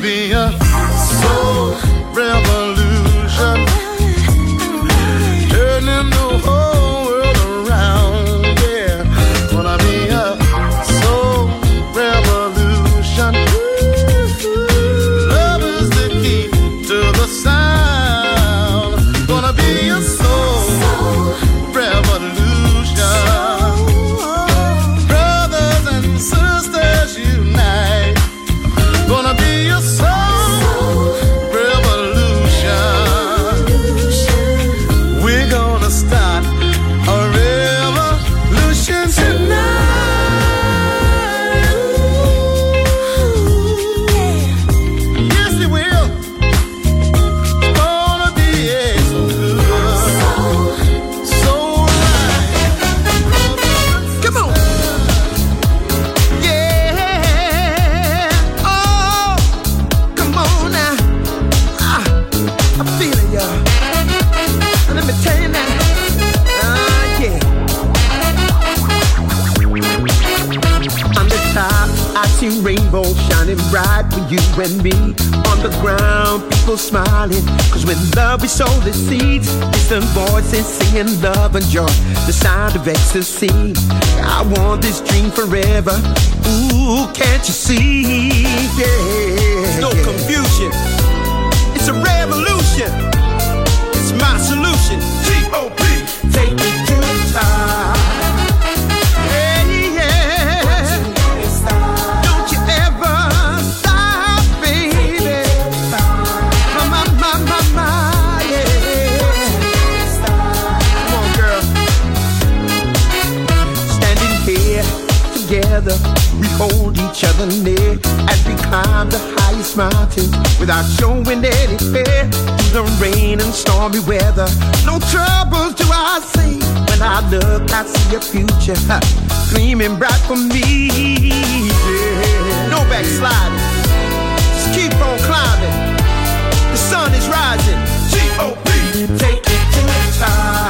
sabia love and joy, the sound of ecstasy. I want this dream forever. Ooh, can't you see? Yeah. There's no confusion. It's a revolution. It's my solution. G-O-P. each other near as we climb the highest mountain without showing any fear through the rain and stormy weather. No troubles do I see when I look, I see a future gleaming bright for me. No backsliding, just keep on climbing. The sun is rising. G O P, take it to the top.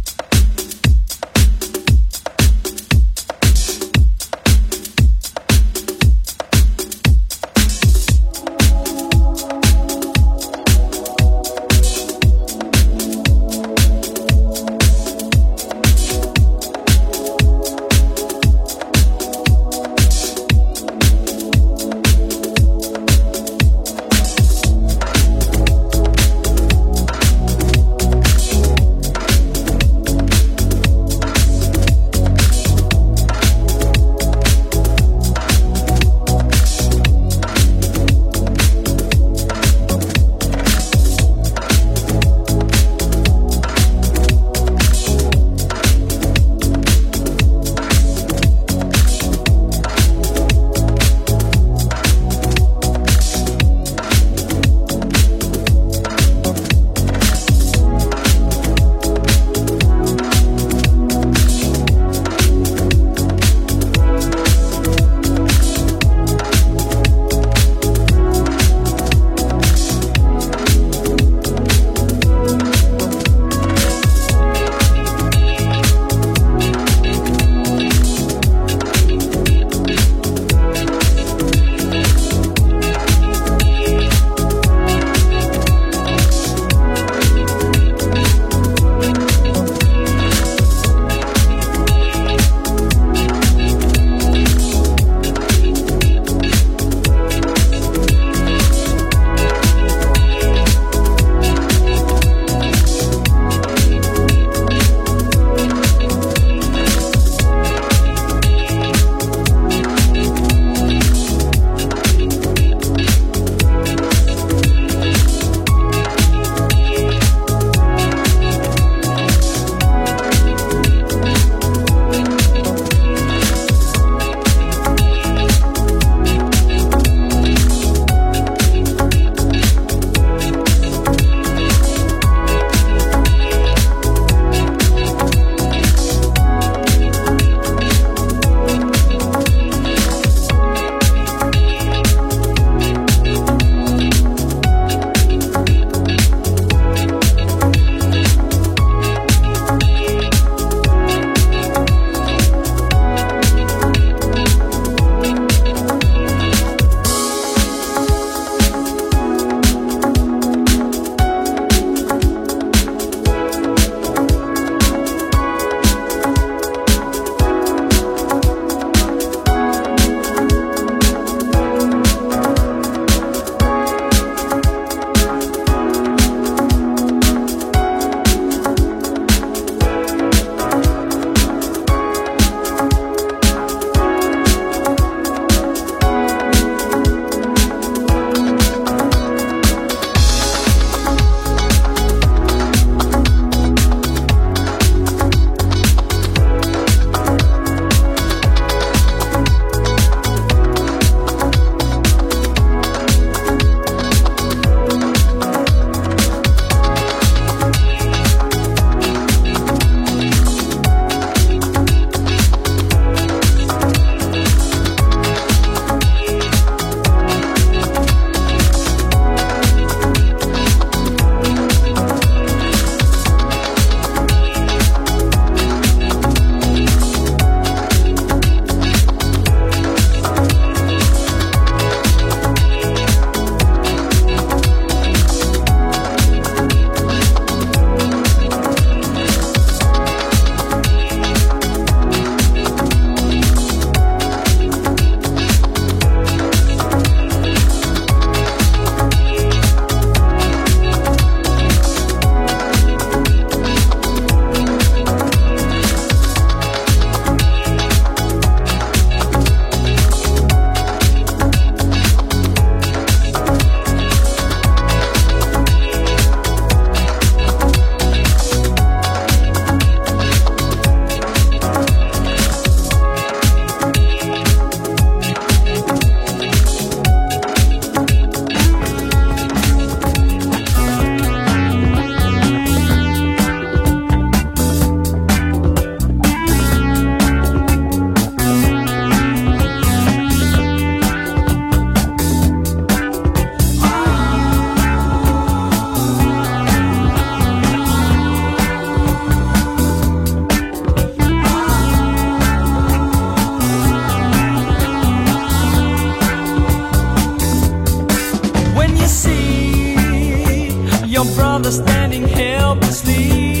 Your brother standing helplessly.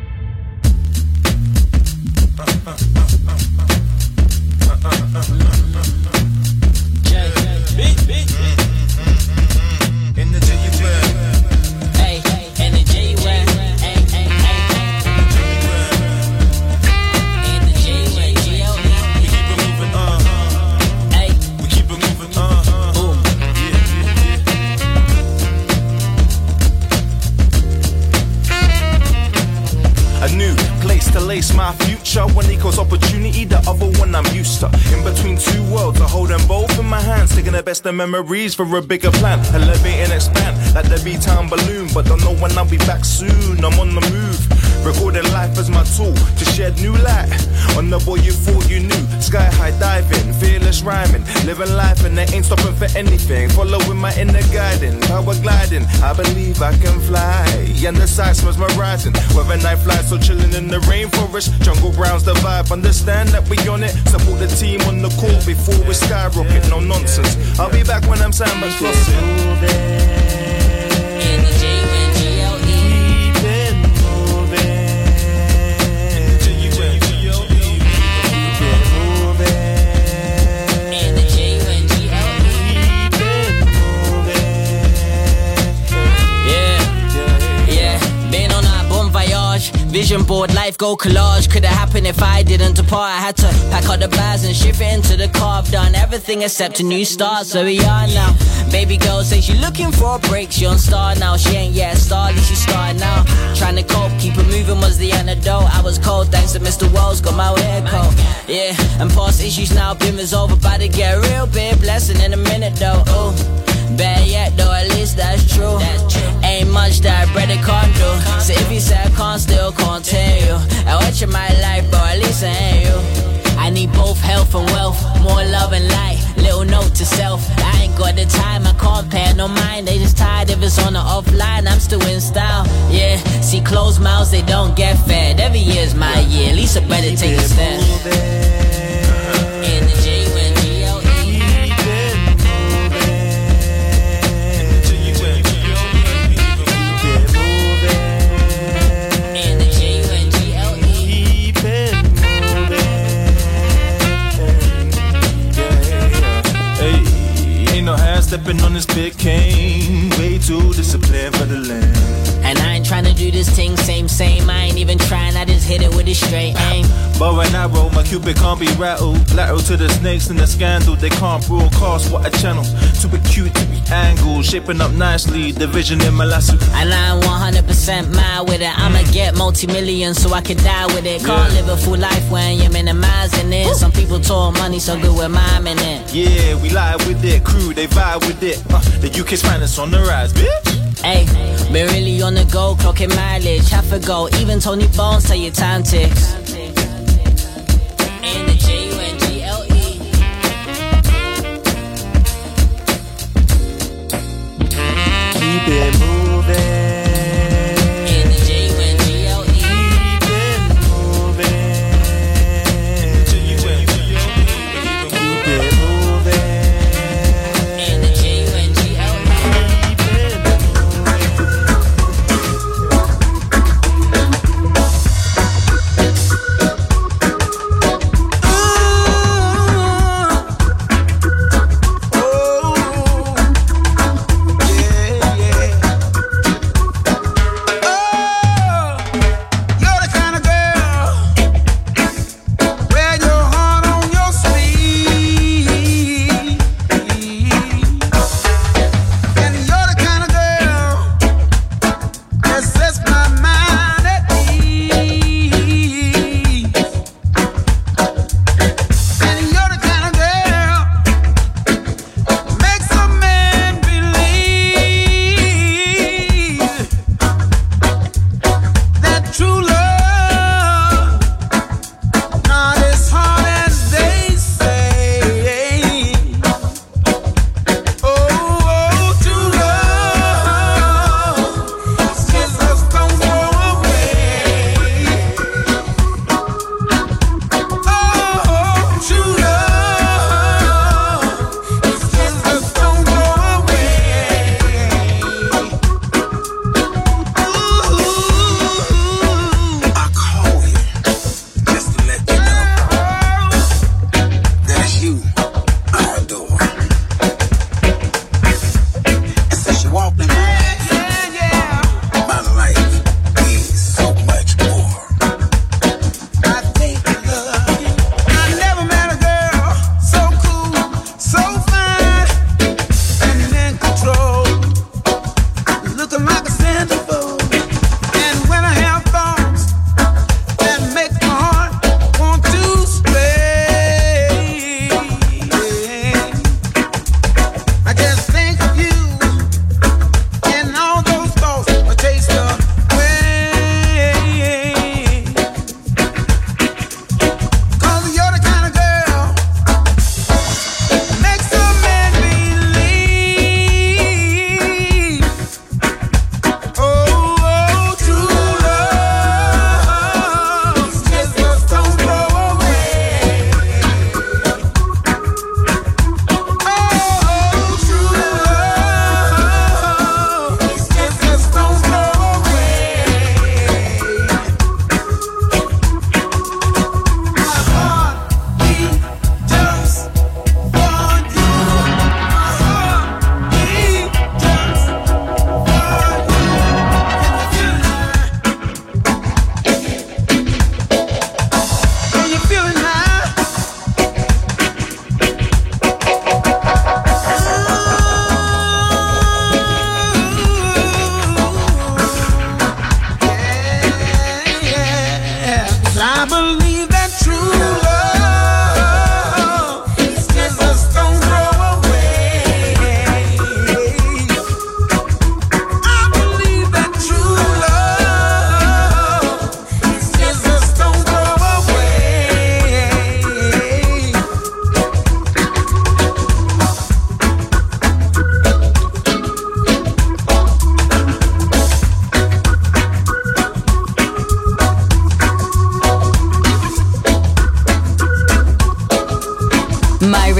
The memories for a bigger plan. Elevate and expand like the B-Town balloon. But don't know when I'll be back soon. I'm on the move. Recording life as my tool to shed new light on the boy you thought you knew. Sky high diving, fearless rhyming, living life and they ain't stopping for anything. Following my inner guiding, power gliding. I believe I can fly, and the sights mesmerizing. Whether night flies so chilling in the rainforest, jungle grounds the vibe. Understand that we on it. Support the team on the court before we skyrocket. No nonsense. I'll be back when I'm flossing. Vision board, life go collage. Could have happened if I didn't depart. I had to pack up the bags and shift it into the car. I've done everything except a new start, so we are now. Baby girl say she looking for a break. She on star now. She ain't yet star, at least she now. Trying to cope, keep it moving was the antidote. I was cold thanks to Mr. Wells, got my hair cold. Yeah, and past issues now been resolved. About to get a real big blessing in a minute though. Ooh. Bad yet though, at least that's true. Ain't much that I brother can't do. So if you say I can't, still continue. I watch my life, but at least I ain't you. I need both health and wealth, more love and light. Little note to self, I ain't got the time, I can't pay no mind. They just tired if it's on the offline, I'm still in style. Yeah, see closed mouths, they don't get fed. Every year's my year, at least I better take a stand. In the J stepping on this big cane. Way too disciplined for the land. And I ain't tryna do this thing same, same. I ain't even trying, I just hit it with a straight aim. But when I roll, my cupid can't be rattled. Lateral to the snakes and the scandal. They can't broadcast what a channel. Too acute to be angled. Shaping up nicely. The vision in my lasso. And I'm 100% mad with it. I'ma get multi millions so I can die with it. Can't live a full life when you're minimizing it. Some people talk money so good with miming it. Yeah, we lie with it. Crew, they vibe with it. Uh, the UK's finest on the rise, bitch. Hey, been really on the go, clocking mileage. Half a go, even Tony Bones tell you time ticks.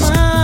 Right